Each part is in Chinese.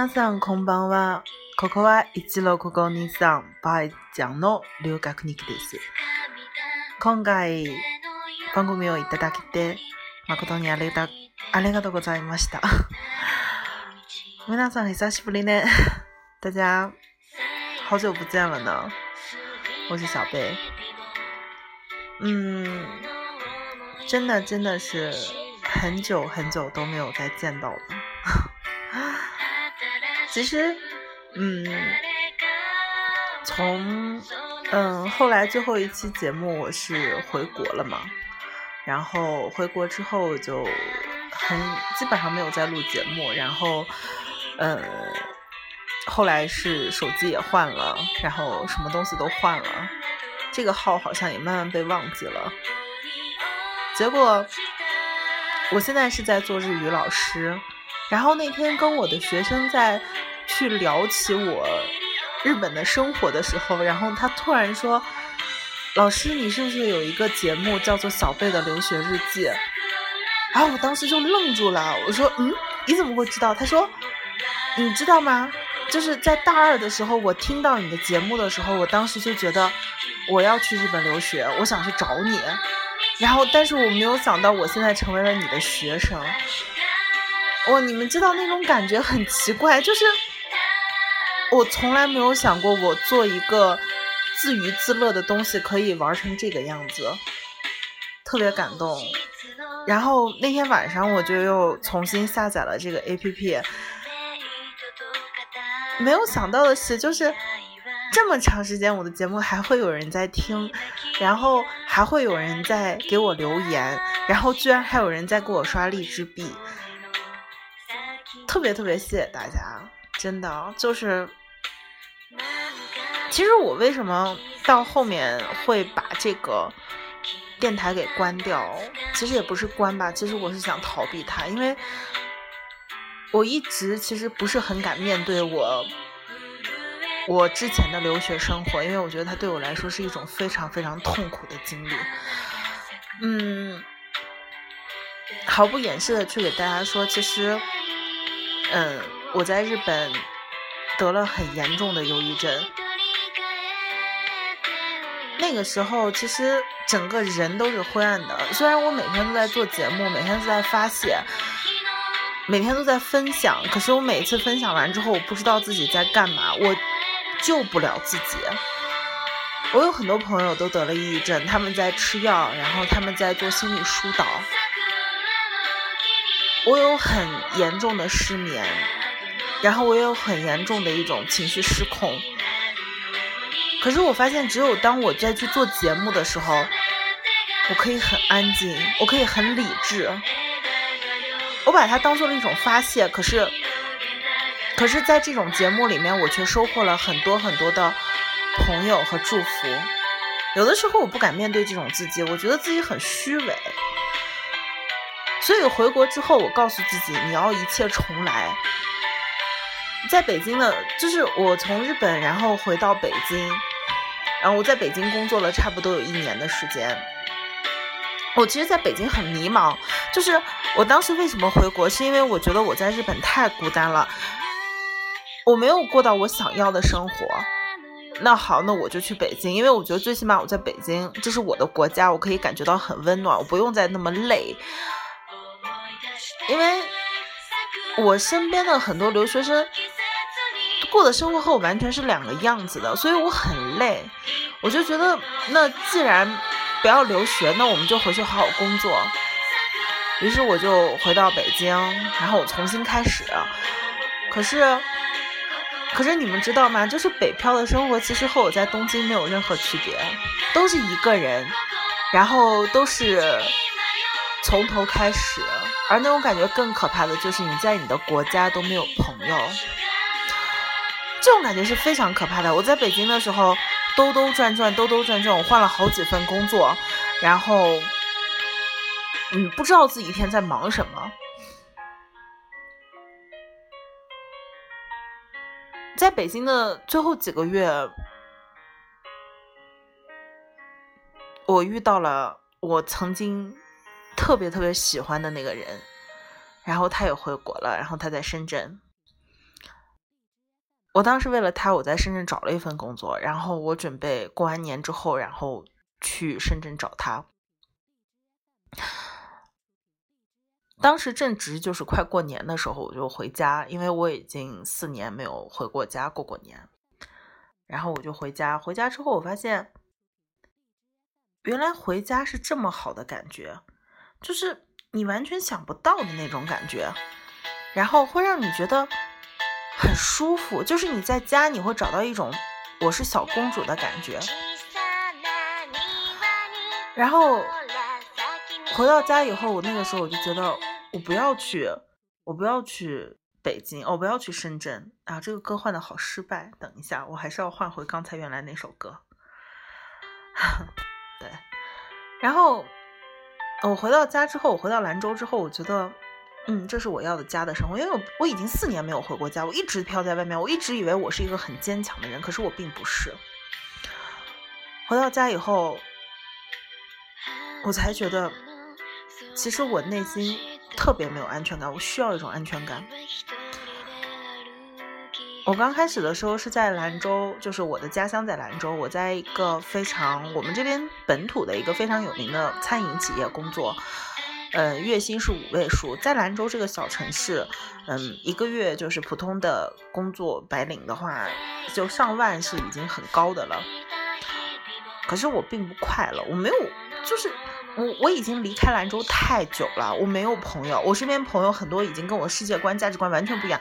皆さんこんばんは。ここは一郎国語兄さんバイちゃんの留学日記です。今回番組をいただきて誠にありがありがとうございました。皆さん久しぶりね。大家好久不见了呢。我是小贝。嗯，真的真的是很久很久都没有再见到了。其实，嗯，从嗯后来最后一期节目我是回国了嘛，然后回国之后就很基本上没有再录节目，然后嗯后来是手机也换了，然后什么东西都换了，这个号好像也慢慢被忘记了。结果我现在是在做日语老师。然后那天跟我的学生在去聊起我日本的生活的时候，然后他突然说：“老师，你是不是有一个节目叫做《小贝的留学日记》？”然后我当时就愣住了，我说：“嗯，你怎么会知道？”他说：“你知道吗？就是在大二的时候，我听到你的节目的时候，我当时就觉得我要去日本留学，我想去找你。然后，但是我没有想到，我现在成为了你的学生。”哇，你们知道那种感觉很奇怪，就是我从来没有想过，我做一个自娱自乐的东西可以玩成这个样子，特别感动。然后那天晚上我就又重新下载了这个 APP，没有想到的是，就是这么长时间我的节目还会有人在听，然后还会有人在给我留言，然后居然还有人在给我刷荔枝币。特别特别谢谢大家，真的就是，其实我为什么到后面会把这个电台给关掉？其实也不是关吧，其实我是想逃避它，因为我一直其实不是很敢面对我我之前的留学生活，因为我觉得它对我来说是一种非常非常痛苦的经历。嗯，毫不掩饰的去给大家说，其实。嗯，我在日本得了很严重的忧郁症。那个时候，其实整个人都是灰暗的。虽然我每天都在做节目，每天都在发泄，每天都在分享，可是我每次分享完之后，我不知道自己在干嘛，我救不了自己。我有很多朋友都得了抑郁症，他们在吃药，然后他们在做心理疏导。我有很严重的失眠，然后我也有很严重的一种情绪失控。可是我发现，只有当我在去做节目的时候，我可以很安静，我可以很理智。我把它当做了一种发泄，可是，可是在这种节目里面，我却收获了很多很多的朋友和祝福。有的时候我不敢面对这种自己，我觉得自己很虚伪。所以回国之后，我告诉自己，你要一切重来。在北京的，就是我从日本然后回到北京，然后我在北京工作了差不多有一年的时间。我其实在北京很迷茫，就是我当时为什么回国，是因为我觉得我在日本太孤单了，我没有过到我想要的生活。那好，那我就去北京，因为我觉得最起码我在北京，这是我的国家，我可以感觉到很温暖，我不用再那么累。因为我身边的很多留学生过的生活和我完全是两个样子的，所以我很累。我就觉得，那既然不要留学，那我们就回去好好工作。于是我就回到北京，然后我重新开始。可是，可是你们知道吗？就是北漂的生活其实和我在东京没有任何区别，都是一个人，然后都是从头开始。而那种感觉更可怕的就是你在你的国家都没有朋友，这种感觉是非常可怕的。我在北京的时候兜兜转转，兜兜转转，我换了好几份工作，然后，嗯，不知道自己一天在忙什么。在北京的最后几个月，我遇到了我曾经。特别特别喜欢的那个人，然后他也回国了，然后他在深圳。我当时为了他，我在深圳找了一份工作，然后我准备过完年之后，然后去深圳找他。当时正值就是快过年的时候，我就回家，因为我已经四年没有回过家过过年。然后我就回家，回家之后我发现，原来回家是这么好的感觉，就是你完全想不到的那种感觉，然后会让你觉得。很舒服，就是你在家你会找到一种我是小公主的感觉。然后回到家以后，我那个时候我就觉得我不要去，我不要去北京，我不要去深圳啊！这个歌换的好失败，等一下，我还是要换回刚才原来那首歌。对，然后我回到家之后，我回到兰州之后，我觉得。嗯，这是我要的家的生活，因为我我已经四年没有回过家，我一直飘在外面，我一直以为我是一个很坚强的人，可是我并不是。回到家以后，我才觉得，其实我内心特别没有安全感，我需要一种安全感。我刚开始的时候是在兰州，就是我的家乡在兰州，我在一个非常我们这边本土的一个非常有名的餐饮企业工作。嗯，月薪是五位数，在兰州这个小城市，嗯，一个月就是普通的工作白领的话，就上万是已经很高的了。可是我并不快乐，我没有，就是我我已经离开兰州太久了，我没有朋友，我身边朋友很多已经跟我世界观价值观完全不一样。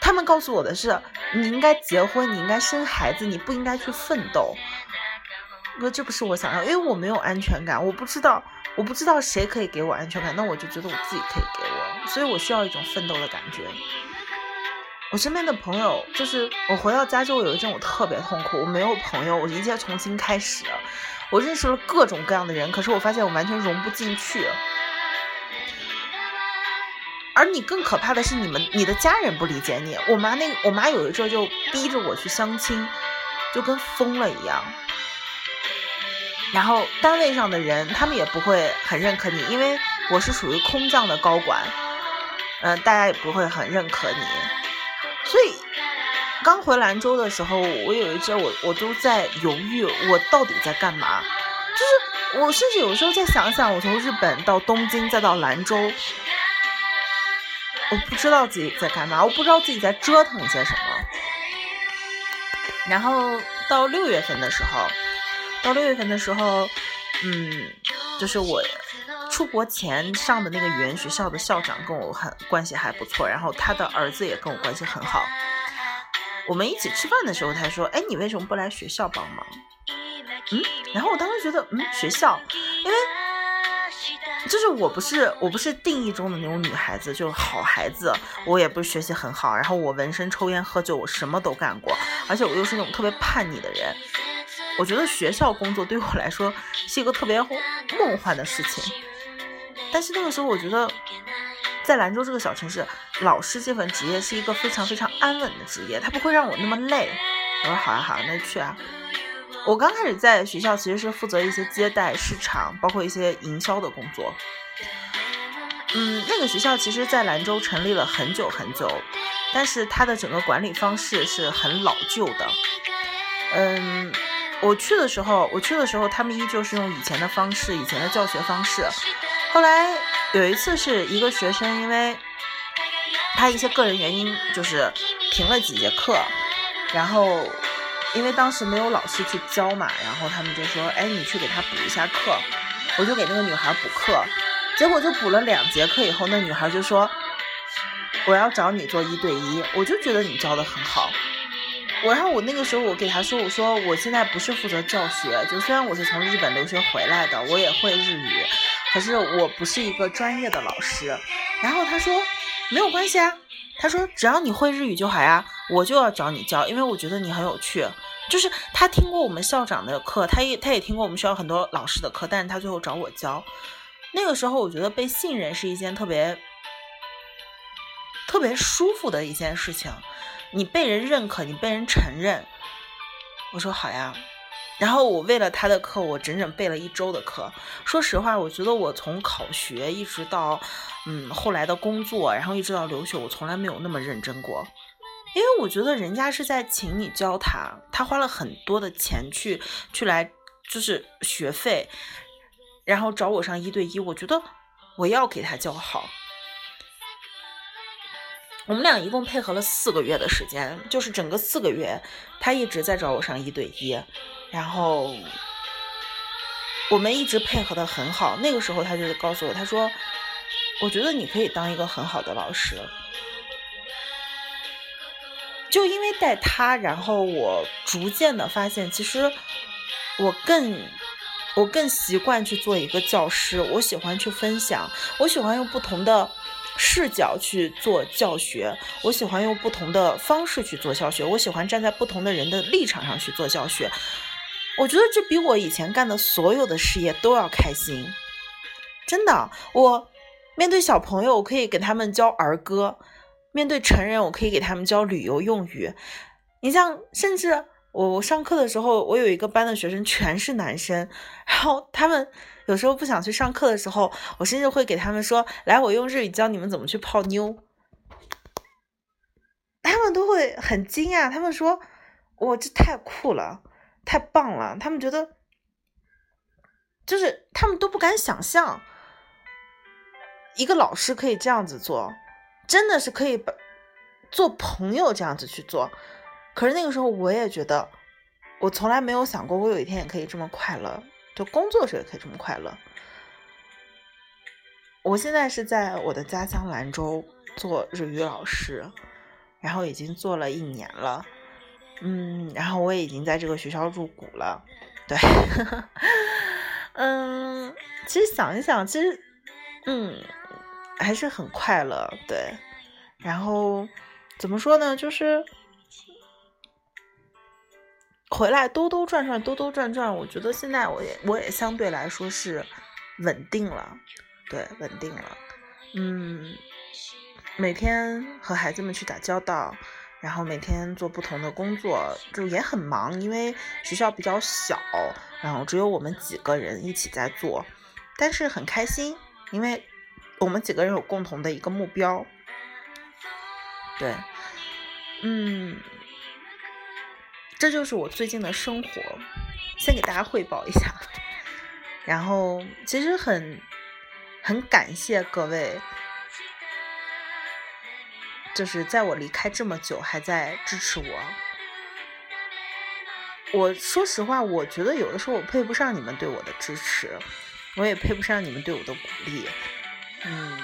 他们告诉我的是，你应该结婚，你应该生孩子，你不应该去奋斗。那这不是我想要，因为我没有安全感，我不知道。我不知道谁可以给我安全感，那我就觉得我自己可以给我，所以我需要一种奋斗的感觉。我身边的朋友，就是我回到家之后有一阵我特别痛苦，我没有朋友，我一切重新开始。我认识了各种各样的人，可是我发现我完全融不进去。而你更可怕的是，你们你的家人不理解你。我妈那我妈有一阵就逼着我去相亲，就跟疯了一样。然后单位上的人，他们也不会很认可你，因为我是属于空降的高管，嗯，大家也不会很认可你。所以刚回兰州的时候，我有一阵我我都在犹豫，我到底在干嘛？就是我甚至有时候在想想，我从日本到东京再到兰州，我不知道自己在干嘛，我不知道自己在折腾些什么。然后到六月份的时候。到六月份的时候，嗯，就是我出国前上的那个语言学校的校长跟我很关系还不错，然后他的儿子也跟我关系很好。我们一起吃饭的时候，他说：“哎，你为什么不来学校帮忙？”嗯，然后我当时觉得，嗯，学校，因为就是我不是我不是定义中的那种女孩子，就好孩子，我也不是学习很好，然后我纹身、抽烟、喝酒，我什么都干过，而且我又是那种特别叛逆的人。我觉得学校工作对我来说是一个特别梦幻的事情，但是那个时候我觉得，在兰州这个小城市，老师这份职业是一个非常非常安稳的职业，它不会让我那么累。我说好啊好啊，那就去啊。我刚开始在学校其实是负责一些接待、市场，包括一些营销的工作。嗯，那个学校其实在兰州成立了很久很久，但是它的整个管理方式是很老旧的。嗯。我去的时候，我去的时候，他们依旧是用以前的方式，以前的教学方式。后来有一次，是一个学生，因为他一些个人原因，就是停了几节课。然后因为当时没有老师去教嘛，然后他们就说：“哎，你去给他补一下课。”我就给那个女孩补课，结果就补了两节课以后，那女孩就说：“我要找你做一对一。”我就觉得你教的很好。我然后我那个时候我给他说我说我现在不是负责教学，就虽然我是从日本留学回来的，我也会日语，可是我不是一个专业的老师。然后他说没有关系啊，他说只要你会日语就好呀，我就要找你教，因为我觉得你很有趣。就是他听过我们校长的课，他也他也听过我们学校很多老师的课，但是他最后找我教。那个时候我觉得被信任是一件特别特别舒服的一件事情。你被人认可，你被人承认，我说好呀。然后我为了他的课，我整整备了一周的课。说实话，我觉得我从考学一直到，嗯，后来的工作，然后一直到留学，我从来没有那么认真过。因为我觉得人家是在请你教他，他花了很多的钱去去来就是学费，然后找我上一对一，我觉得我要给他教好。我们俩一共配合了四个月的时间，就是整个四个月，他一直在找我上一对一，然后我们一直配合的很好。那个时候他就告诉我，他说：“我觉得你可以当一个很好的老师。”就因为带他，然后我逐渐的发现，其实我更我更习惯去做一个教师，我喜欢去分享，我喜欢用不同的。视角去做教学，我喜欢用不同的方式去做教学，我喜欢站在不同的人的立场上去做教学。我觉得这比我以前干的所有的事业都要开心，真的。我面对小朋友，我可以给他们教儿歌；面对成人，我可以给他们教旅游用语。你像，甚至。我我上课的时候，我有一个班的学生全是男生，然后他们有时候不想去上课的时候，我甚至会给他们说：“来，我用日语教你们怎么去泡妞。”他们都会很惊讶，他们说：“哇，这太酷了，太棒了！”他们觉得，就是他们都不敢想象，一个老师可以这样子做，真的是可以把做朋友这样子去做。可是那个时候，我也觉得，我从来没有想过，我有一天也可以这么快乐，就工作时也可以这么快乐。我现在是在我的家乡兰州做日语老师，然后已经做了一年了，嗯，然后我也已经在这个学校入股了，对，嗯，其实想一想，其实，嗯，还是很快乐，对，然后怎么说呢，就是。回来兜兜转转，兜兜转转，我觉得现在我也我也相对来说是稳定了，对，稳定了。嗯，每天和孩子们去打交道，然后每天做不同的工作，就也很忙，因为学校比较小，然后只有我们几个人一起在做，但是很开心，因为我们几个人有共同的一个目标。对，嗯。这就是我最近的生活，先给大家汇报一下。然后其实很很感谢各位，就是在我离开这么久还在支持我。我说实话，我觉得有的时候我配不上你们对我的支持，我也配不上你们对我的鼓励。嗯，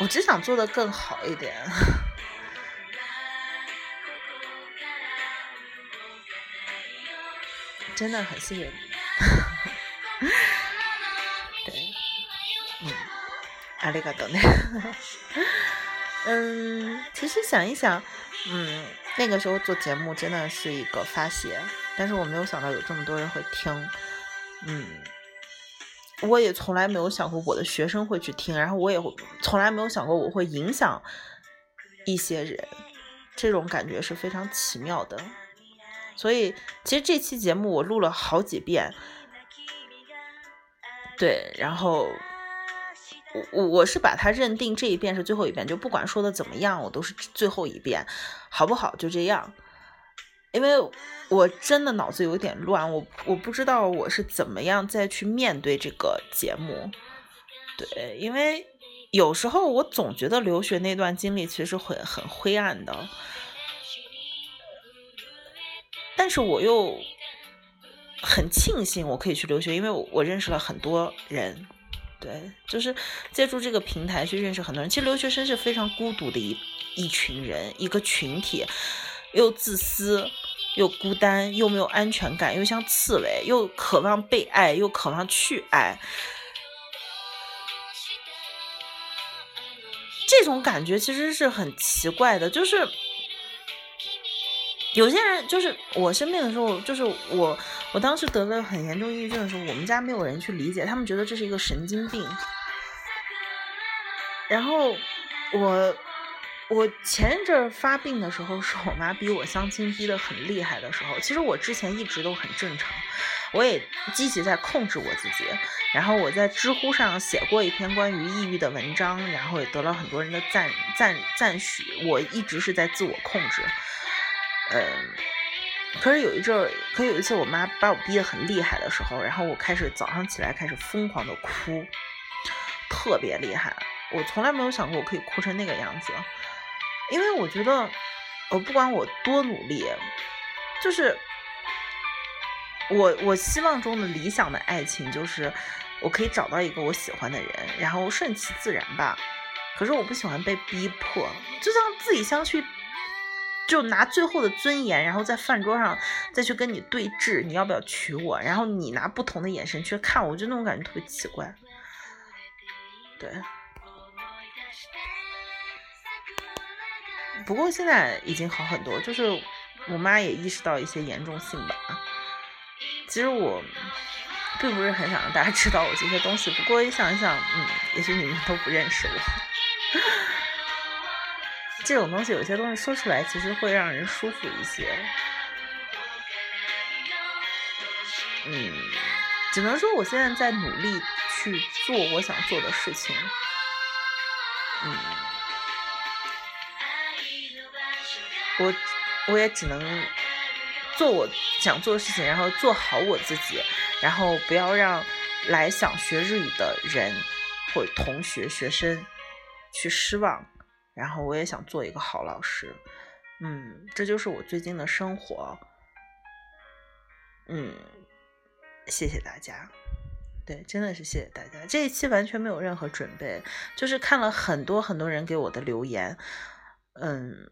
我只想做的更好一点。真的很谢谢你，对，嗯，阿里嘎多呢，嗯，其实想一想，嗯，那个时候做节目真的是一个发泄，但是我没有想到有这么多人会听，嗯，我也从来没有想过我的学生会去听，然后我也从来没有想过我会影响一些人，这种感觉是非常奇妙的。所以，其实这期节目我录了好几遍，对，然后我我是把它认定这一遍是最后一遍，就不管说的怎么样，我都是最后一遍，好不好？就这样，因为我真的脑子有点乱，我我不知道我是怎么样再去面对这个节目，对，因为有时候我总觉得留学那段经历其实很很灰暗的。但是我又很庆幸我可以去留学，因为我我认识了很多人，对，就是借助这个平台去认识很多人。其实留学生是非常孤独的一一群人，一个群体，又自私，又孤单，又没有安全感，又像刺猬，又渴望被爱，又渴望去爱。这种感觉其实是很奇怪的，就是。有些人就是我生病的时候，就是我，我当时得了很严重抑郁症的时候，我们家没有人去理解，他们觉得这是一个神经病。然后我，我前一阵发病的时候，是我妈逼我相亲逼得很厉害的时候。其实我之前一直都很正常，我也积极在控制我自己。然后我在知乎上写过一篇关于抑郁的文章，然后也得到很多人的赞赞赞许。我一直是在自我控制，嗯。可是有一阵，可有一次我妈把我逼得很厉害的时候，然后我开始早上起来开始疯狂的哭，特别厉害。我从来没有想过我可以哭成那个样子。因为我觉得，我不管我多努力，就是我我希望中的理想的爱情，就是我可以找到一个我喜欢的人，然后顺其自然吧。可是我不喜欢被逼迫，就像自己相去，就拿最后的尊严，然后在饭桌上再去跟你对峙，你要不要娶我？然后你拿不同的眼神去看我，就那种感觉特别奇怪。对。不过现在已经好很多，就是我妈也意识到一些严重性吧。其实我并不是很想让大家知道我这些东西，不过一想一想，嗯，也许你们都不认识我。这种东西有些东西说出来，其实会让人舒服一些。嗯，只能说我现在在努力去做我想做的事情。嗯。我我也只能做我想做的事情，然后做好我自己，然后不要让来想学日语的人或同学、学生去失望。然后我也想做一个好老师，嗯，这就是我最近的生活。嗯，谢谢大家，对，真的是谢谢大家。这一期完全没有任何准备，就是看了很多很多人给我的留言，嗯。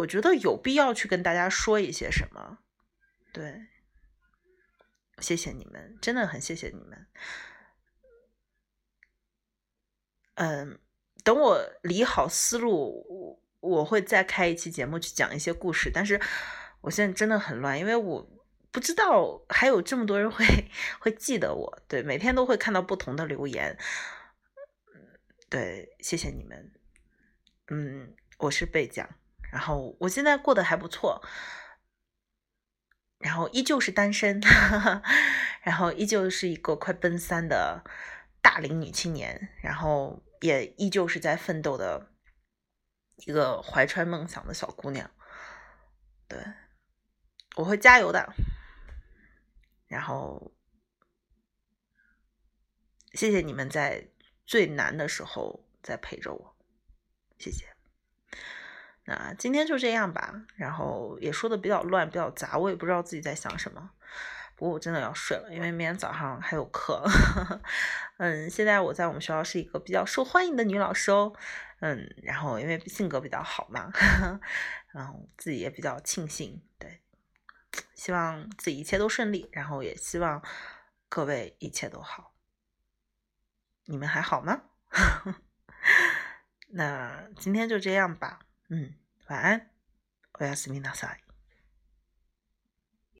我觉得有必要去跟大家说一些什么，对，谢谢你们，真的很谢谢你们。嗯，等我理好思路，我我会再开一期节目去讲一些故事。但是我现在真的很乱，因为我不知道还有这么多人会会记得我。对，每天都会看到不同的留言。对，谢谢你们。嗯，我是贝酱。然后我现在过得还不错，然后依旧是单身，然后依旧是一个快奔三的大龄女青年，然后也依旧是在奋斗的一个怀揣梦想的小姑娘。对，我会加油的。然后谢谢你们在最难的时候在陪着我，谢谢。那今天就这样吧，然后也说的比较乱，比较杂，我也不知道自己在想什么。不过我真的要睡了，因为明天早上还有课。嗯，现在我在我们学校是一个比较受欢迎的女老师哦。嗯，然后因为性格比较好嘛，然后自己也比较庆幸。对，希望自己一切都顺利，然后也希望各位一切都好。你们还好吗？那今天就这样吧。嗯，晚安，我要思密达塞。